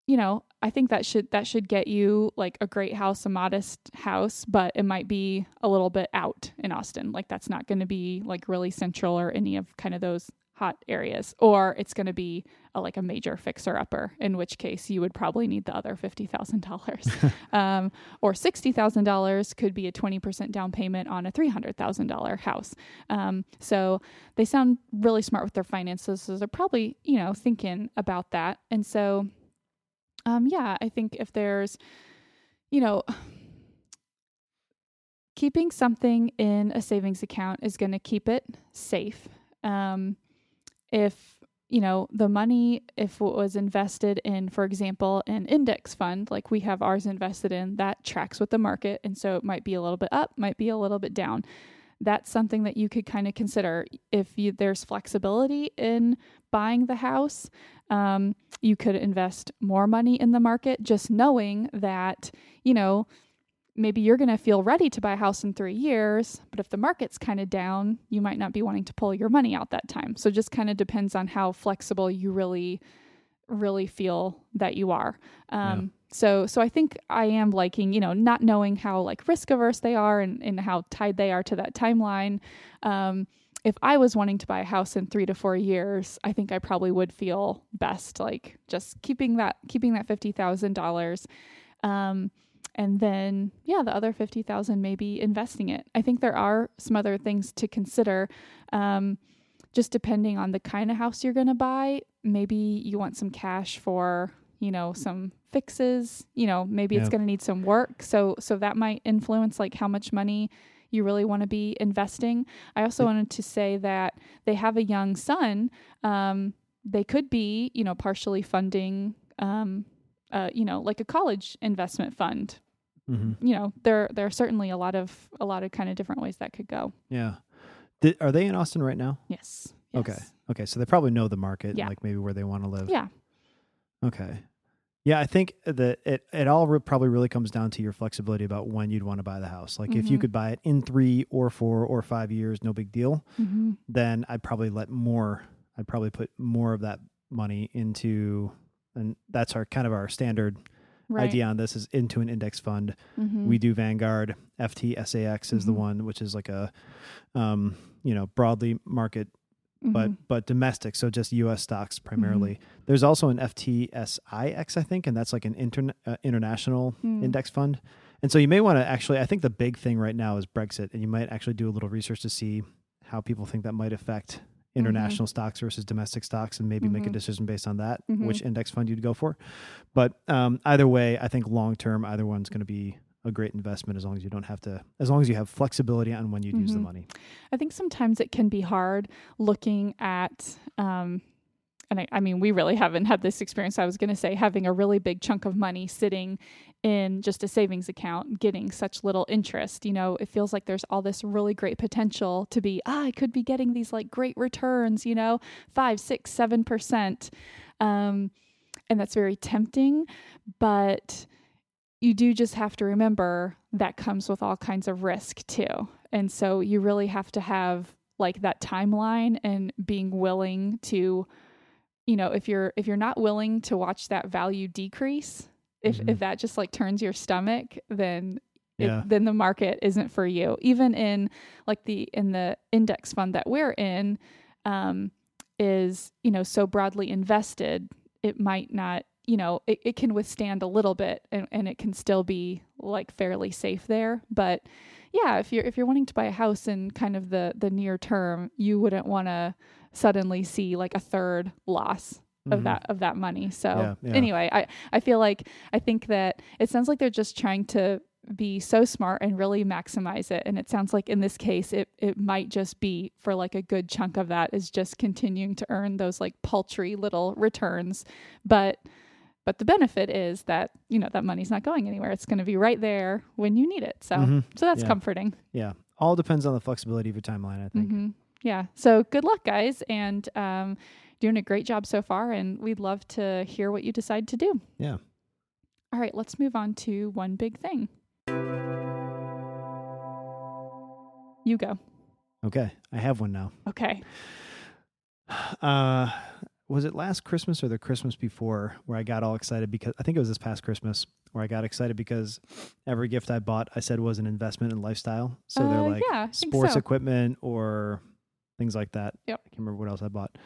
you know I think that should that should get you like a great house, a modest house, but it might be a little bit out in Austin. Like that's not going to be like really central or any of kind of those hot areas, or it's going to be a, like a major fixer upper. In which case, you would probably need the other fifty thousand dollars um, or $60,000 could be a 20% down payment on a $300,000 house. Um, so they sound really smart with their finances. So they're probably, you know, thinking about that. And so, um, yeah, I think if there's, you know, keeping something in a savings account is going to keep it safe. Um, if you know the money if it was invested in for example an index fund like we have ours invested in that tracks with the market and so it might be a little bit up might be a little bit down that's something that you could kind of consider if you, there's flexibility in buying the house um, you could invest more money in the market just knowing that you know maybe you're going to feel ready to buy a house in three years, but if the market's kind of down, you might not be wanting to pull your money out that time. So it just kind of depends on how flexible you really, really feel that you are. Um, So, so I think I am liking, you know, not knowing how like risk averse they are and, and how tied they are to that timeline. Um, if I was wanting to buy a house in three to four years, I think I probably would feel best like just keeping that keeping that fifty thousand dollars. Um, and then yeah the other 50000 maybe investing it. I think there are some other things to consider um, just depending on the kind of house you're going to buy. Maybe you want some cash for you know some fixes you know maybe it's going to need some work. So so that might influence like how much money you really want to be investing i also wanted to say that they have a young son um, they could be you know partially funding um, uh, you know like a college investment fund hmm you know there there are certainly a lot of a lot of kind of different ways that could go Yeah. Are they in Austin right now? yes, Okay. Okay, so they probably know the market, Yeah. like maybe where they want to live. yeah Okay. Yeah, I think that it it all re- probably really comes down to your flexibility about when you'd want to buy the house. Like if you Mhm. could buy it in three or four or five years, no big deal. Mm-hmm. Then I'd probably let more. I'd probably put more of that money into, and that's our kind of our standard Right. idea on this is into an index fund. Mhm. We do Vanguard. VTSAX is the Mhm. one, which is like a, um, you know, broadly market but Mhm. but domestic, so just U.S. stocks primarily. Mm-hmm. There's also an FTSIX, I think, and that's like an intern, uh, international Hmm. index fund. And so you may want to actually, I think the big thing right now is Brexit, and you might actually do a little research to see how people think that might affect international stocks versus domestic stocks, and maybe make a Mhm. decision based on that, Mhm. which index fund you'd go for. But um, either way, I think long term, either one's going to be a great investment as long as you don't have to, as long as you have flexibility on when you'd use the Mhm. money. I think sometimes it can be hard looking at, um, and I, I mean, we really haven't had this experience. I was going to say having a really big chunk of money sitting in just a savings account, getting such little interest. You know, it feels like there's all this really great potential to be, ah, I could be getting these like great returns, you know, five, six, seven percent. Um, and that's very tempting. But you do just have to remember that comes with all kinds of risk too. And so you really have to have like that timeline and being willing to you know, if you're if you're not willing to watch that value decrease, if Mhm. if that just like turns your stomach, then it, Yeah. then the market isn't for you. Even in like the in the index fund that we're in um is, you know, so broadly invested, it might not you know, it, it can withstand a little bit and, and it can still be like fairly safe there. But yeah, if you're if you're wanting to buy a house in kind of the the near term, you wouldn't want to suddenly see like a third loss of Mhm. that of that money. So Yeah, yeah. anyway, I I feel like I think that it sounds like they're just trying to be so smart and really maximize it and it sounds like in this case it it might just be for like a good chunk of that is just continuing to earn those like paltry little returns but but the benefit is that you know that money's not going anywhere it's going to be right there when you need it so Mhm. so that's Yeah. comforting Yeah. All depends on the flexibility of your timeline, I think. hmm Yeah. So good luck, guys, and um, doing a great job so far. And we'd love to hear what you decide to do. Yeah. All right, let's move on to one big thing. You go. Okay. I have one now. Okay. Uh, was it last Christmas or the Christmas before where I got all excited because I think it was this past Christmas where I got excited because every gift I bought I said was an investment in lifestyle. So Uh, they're like yeah, sports so. equipment or things like that. Yep. I can't remember what else I bought.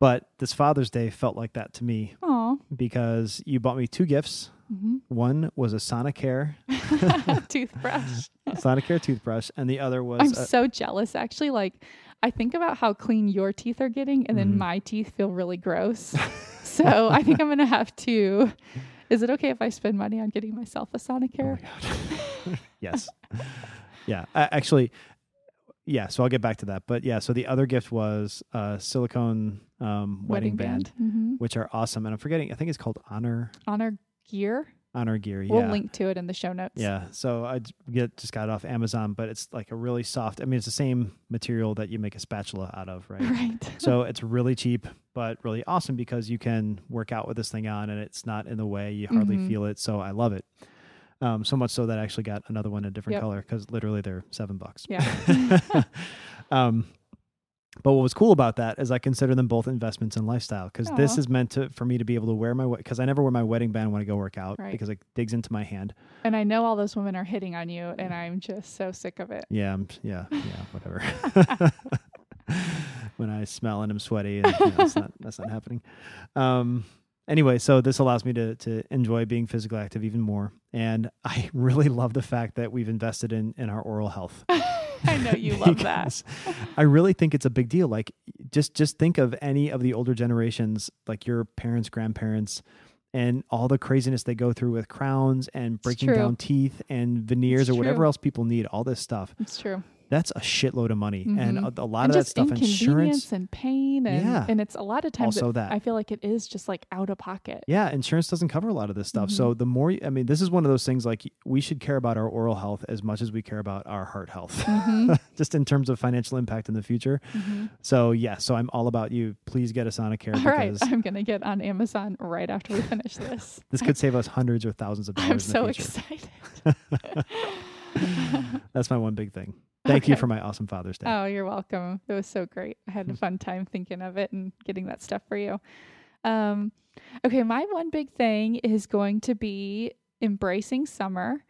But this Father's Day felt like that to me Aw. because you bought me two gifts. hmm One was a Sonicare, Toothbrush. Sonicare toothbrush, and the other was I'm a, so jealous, actually. Like, I think about how clean your teeth are getting, and then Mhm. my teeth feel really gross. so I think I'm going to have to. Is it okay if I spend money on getting myself a Sonicare? Oh my yes. Yeah. Uh, actually, yeah. So I'll get back to that. But yeah. So the other gift was a silicone um, wedding, band, hmm which are awesome. And I'm forgetting. I think it's called Honor Honor Gear. Honor Gear. We'll yeah. link to it in the show notes. Yeah. So I get just got it off Amazon, but it's like a really soft. I mean, it's the same material that you make a spatula out of, right? Right. so it's really cheap, but really awesome because you can work out with this thing on, and it's not in the way. You hardly Mhm. feel it. So I love it. Um, so much so that I actually got another one in a different Yep. color because literally they're seven bucks. Yeah. um, but what was cool about that is I consider them both investments in lifestyle because this is meant to for me to be able to wear my because I never wear my wedding band when I go work out Right. because it digs into my hand. and I know all those women are hitting on you, and I'm just so sick of it. Yeah, I'm, yeah, yeah, whatever. when I smell and I'm sweaty, and you know, that's not that's not happening. Um, anyway, so this allows me to to enjoy being physically active even more, and I really love the fact that we've invested in in our oral health. I know you love that. I really think it's a big deal. Like just just think of any of the older generations, like your parents, grandparents, and all the craziness they go through with crowns and breaking down teeth and veneers It's or whatever else people need. All this stuff. It's true. That's a shitload of money, and Mhm. a, a lot and of that stuff, insurance. and pain, and Yeah. and it's a lot of times. Also that. I feel like it is just like out of pocket. Yeah, insurance doesn't cover a lot of this stuff. Mm-hmm. So the more, I mean, this is one of those things like we should care about our oral health as much as we care about our heart health, Mhm. just in terms of financial impact in the future. Mhm. So yeah, so I'm all about you. Please get a Sonicare All right, because I'm gonna get on Amazon right after we finish this. this could save us hundreds or thousands of dollars. I'm so excited. That's my one big thing. Thank you for my awesome Father's Day. Oh, you're welcome. It was so great. I had a fun time thinking of it and getting that stuff for you. Um, okay, my one big thing is going to be embracing summer.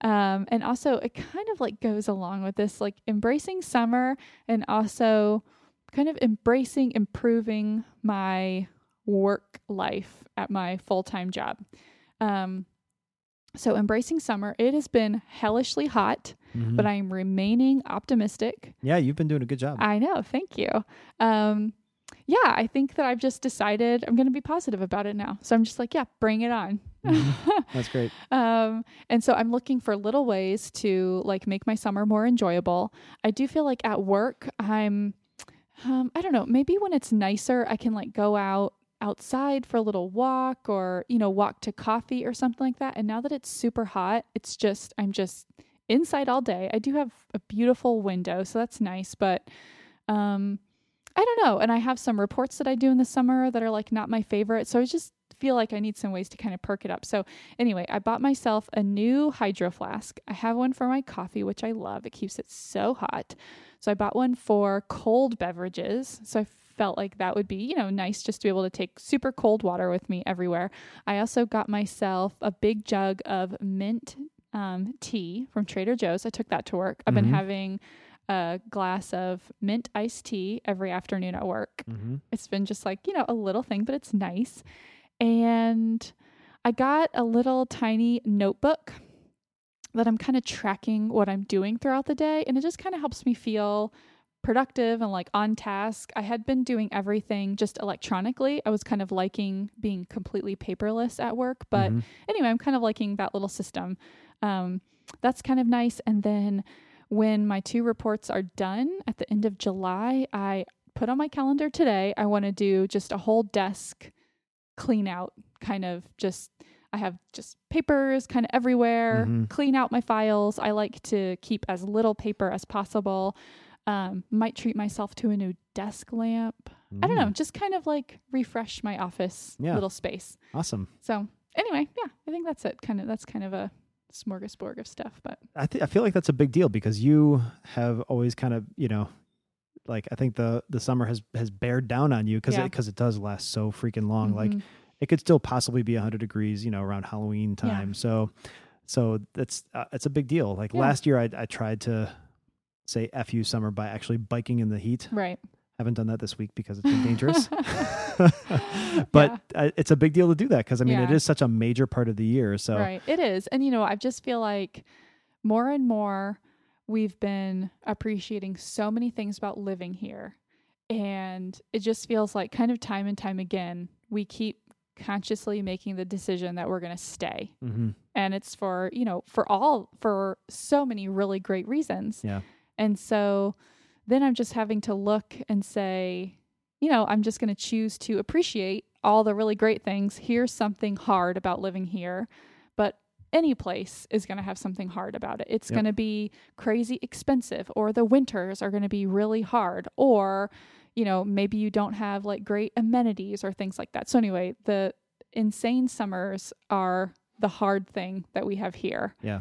Um, and also, it kind of like goes along with this, like embracing summer and also kind of embracing improving my work life at my full time job. Um, so, embracing summer, it has been hellishly hot, Mhm. but I'm remaining optimistic. yeah, you've been doing a good job. I know. Thank you. Um, yeah, I think that I've just decided I'm going to be positive about it now. So I'm just like, yeah, bring it on. Mhm. That's great. um, and so I'm looking for little ways to like make my summer more enjoyable. I do feel like at work, I'm, um, I don't know, maybe when it's nicer, I can like go out outside for a little walk or, you know, walk to coffee or something like that. And now that it's super hot, it's just, I'm just inside all day. I do have a beautiful window, so that's nice, but, um, I don't know. And I have some reports that I do in the summer that are like not my favorite. So I just feel like I need some ways to kind of perk it up. So anyway, I bought myself a new hydro flask. I have one for my coffee, which I love. It keeps it so hot. So I bought one for cold beverages. So I felt like that would be, you know, nice just to be able to take super cold water with me everywhere. I also got myself a big jug of mint um, tea from Trader Joe's. I took that to work. I've Mhm. been having a glass of mint iced tea every afternoon at work. hmm It's been just like, you know, a little thing, but it's nice. And I got a little tiny notebook that I'm kind of tracking what I'm doing throughout the day. And it just kind of helps me feel productive and like on task. I had been doing everything just electronically. I was kind of liking being completely paperless at work. But Mhm. anyway, I'm kind of liking that little system. Um, that's kind of nice. And then when my two reports are done at the end of July, I put on my calendar today, I want to do just a whole desk clean out, kind of just. I have just papers kind of everywhere, Mhm. clean out my files. I like to keep as little paper as possible. Um, might treat myself to a new desk lamp. I don't know, Mm. just kind of like refresh my office Yeah. little space. Awesome. So anyway, yeah, I think that's it. Kind of that's kind of a smorgasbord of stuff, but I th- I feel like that's a big deal because you have always kind of you know, like I think the the summer has has bared down on you because Yeah. because it, does last so freaking long. Like Mhm. it could still possibly be 100 degrees, you know, around Halloween Yeah. time. So, so that's uh, it's a big deal. Like Yeah. last year, I I tried to say "f you summer" by actually biking in the heat. right. Haven't done that this week because it's been dangerous. but uh, it's a big deal to do that because I mean it Yeah. is such a major part of the year. So Right. It is. And you know, I just feel like more and more we've been appreciating so many things about living here. And it just feels like kind of time and time again, we keep consciously making the decision that we're going to stay. Mhm. And it's for, you know, for all, for so many really great reasons. Yeah. And so then I'm just having to look and say, you know, I'm just going to choose to appreciate all the really great things. Here's something hard about living here, but any place is going to have something hard about it. It's Yep. going to be crazy expensive, or the winters are going to be really hard, or, you know, maybe you don't have like great amenities or things like that. So, anyway, the insane summers are the hard thing that we have here. Yeah.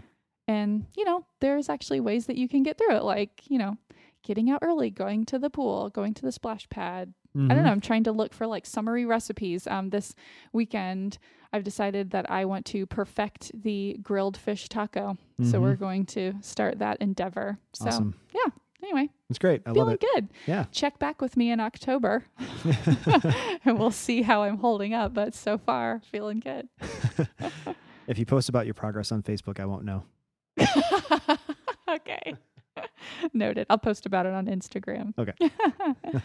And, you know, there's actually ways that you can get through it, like, you know, getting out early, going to the pool, going to the splash pad. I don't know. I'm trying to look for like summery recipes. Um, this weekend, I've decided that I want to perfect the grilled fish taco. So Mhm. we're going to start that endeavor. So awesome. Yeah. Anyway, It's great. I love feeling it. good. Yeah. Check back with me in October and we'll see how I'm holding up. But so far, feeling good. if you post about your progress on Facebook, I won't know. okay. Noted. I'll post about it on Instagram. Okay.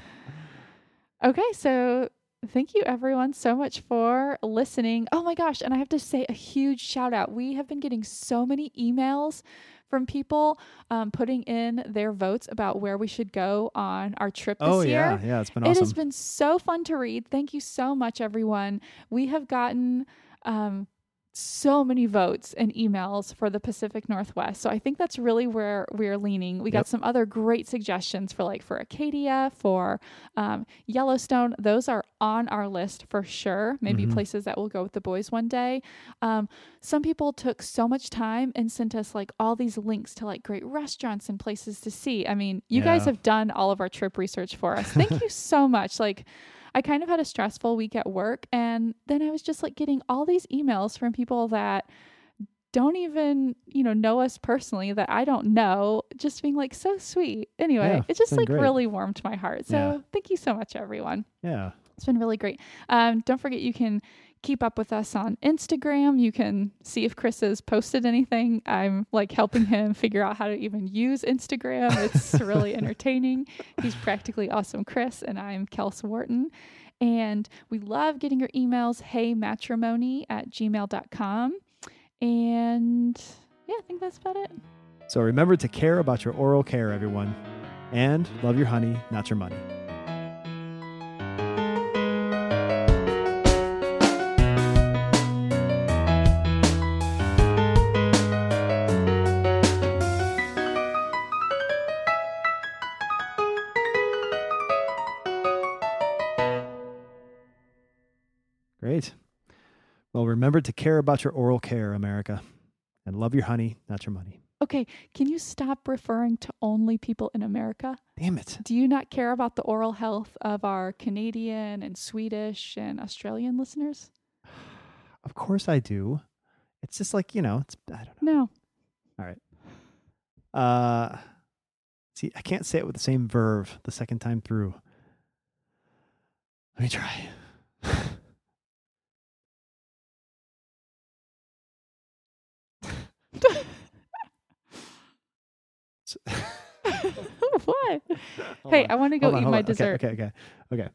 okay, so thank you everyone so much for listening. Oh my gosh, and I have to say a huge shout out. We have been getting so many emails from people um, putting in their votes about where we should go on our trip this Oh year. yeah, yeah, it's been awesome. It has been so fun to read. Thank you so much, everyone. We have gotten um, so many votes and emails for the Pacific Northwest. So I think that's really where we're leaning. We got Yep. some other great suggestions for like for Acadia, for um, Yellowstone. Those are on our list for sure. Maybe Mhm. places that will go with the boys one day. Um, some people took so much time and sent us like all these links to like great restaurants and places to see. I mean, you guys have done all of our trip research for us. Thank you so much. Like, I kind of had a stressful week at work, and then I was just like getting all these emails from people that don't even, you know, know us personally that I don't know, just being like so sweet. Anyway, Yeah, it it's just like great. really warmed my heart. So Yeah. thank you so much, everyone. yeah. It's been really great. Um, don't forget you can keep up with us on Instagram. You can see if Chris has posted anything. I'm like helping him figure out how to even use Instagram. It's really entertaining. He's practically awesome, Chris, and I'm Kels Wharton. And we love getting your emails. Hey matrimony at gmail.com. And yeah, I think that's about it. So remember to care about your oral care, everyone, and love your honey, not your money. Well, remember to care about your oral care, America, and love your honey, not your money. Okay, can you stop referring to only people in America? Damn it. Do you not care about the oral health of our Canadian and Swedish and Australian listeners? Of course I do. It's just like, you know, it's I don't know. No. All right. Uh see, I can't say it with the same verve the second time through. Let me try. What? Hold hey, on, I want to go on, eat my on. Okay, dessert. Okay, okay, okay.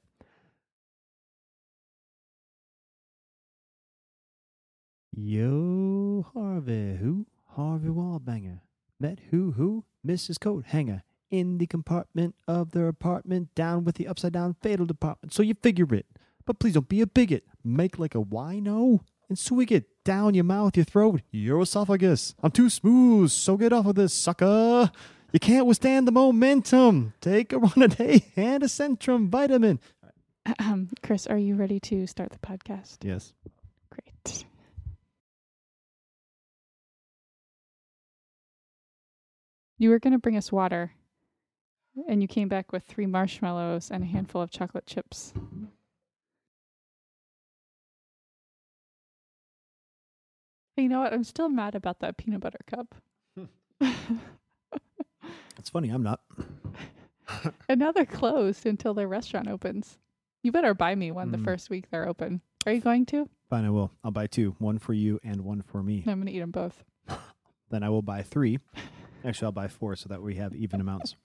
Yo, Harvey, who? Harvey Wallbanger. Met who, who? Mrs. Coat Hanger. In the compartment of their apartment, down with the upside down fatal department. So you figure it. But please don't be a bigot. Make like a wino and swig it down your mouth, your throat, your esophagus. I'm too smooth, so get off of this, sucker. You can't withstand the momentum. Take a run a day and a Centrum vitamin. Um, Chris, are you ready to start the podcast? Yes. Great. You were going to bring us water, and you came back with three marshmallows and a handful of chocolate chips. You know what? I'm still mad about that peanut butter cup. It's funny, I'm not. and now they're closed until their restaurant opens. You better buy me one the Mm. first week they're open. Are you going to? Fine, I will. I'll buy two. One for you and one for me. I'm going to eat them both. Then I will buy three. Actually, I'll buy four so that we have even amounts.